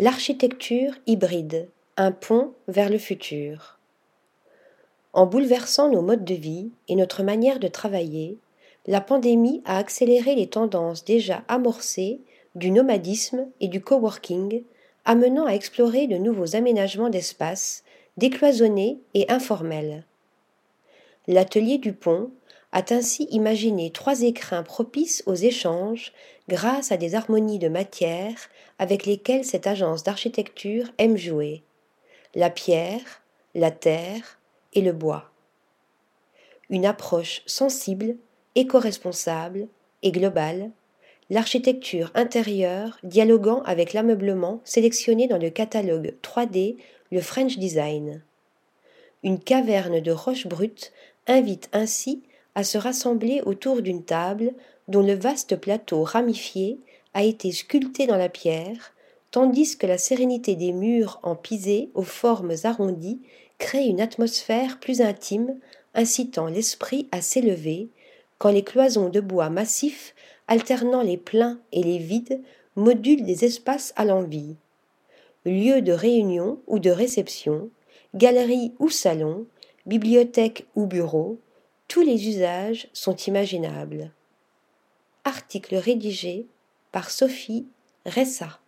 L'architecture hybride, un pont vers le futur. En bouleversant nos modes de vie et notre manière de travailler, la pandémie a accéléré les tendances déjà amorcées du nomadisme et du coworking, amenant à explorer de nouveaux aménagements d'espace, décloisonnés et informels. L'atelier du pont a ainsi imaginé trois écrins propices aux échanges grâce à des harmonies de matière avec lesquelles cette agence d'architecture aime jouer la pierre, la terre et le bois. Une approche sensible, éco-responsable et globale, l'architecture intérieure dialoguant avec l'ameublement sélectionné dans le catalogue 3D, le French Design. Une caverne de roches brutes invite ainsi à se rassembler autour d'une table dont le vaste plateau ramifié a été sculpté dans la pierre, tandis que la sérénité des murs en pisé aux formes arrondies crée une atmosphère plus intime, incitant l'esprit à s'élever, quand les cloisons de bois massif, alternant les pleins et les vides, modulent des espaces à l'envie. Lieu de réunion ou de réception, galerie ou salon, bibliothèque ou bureau, tous les usages sont imaginables. Article rédigé par Sophie Ressa.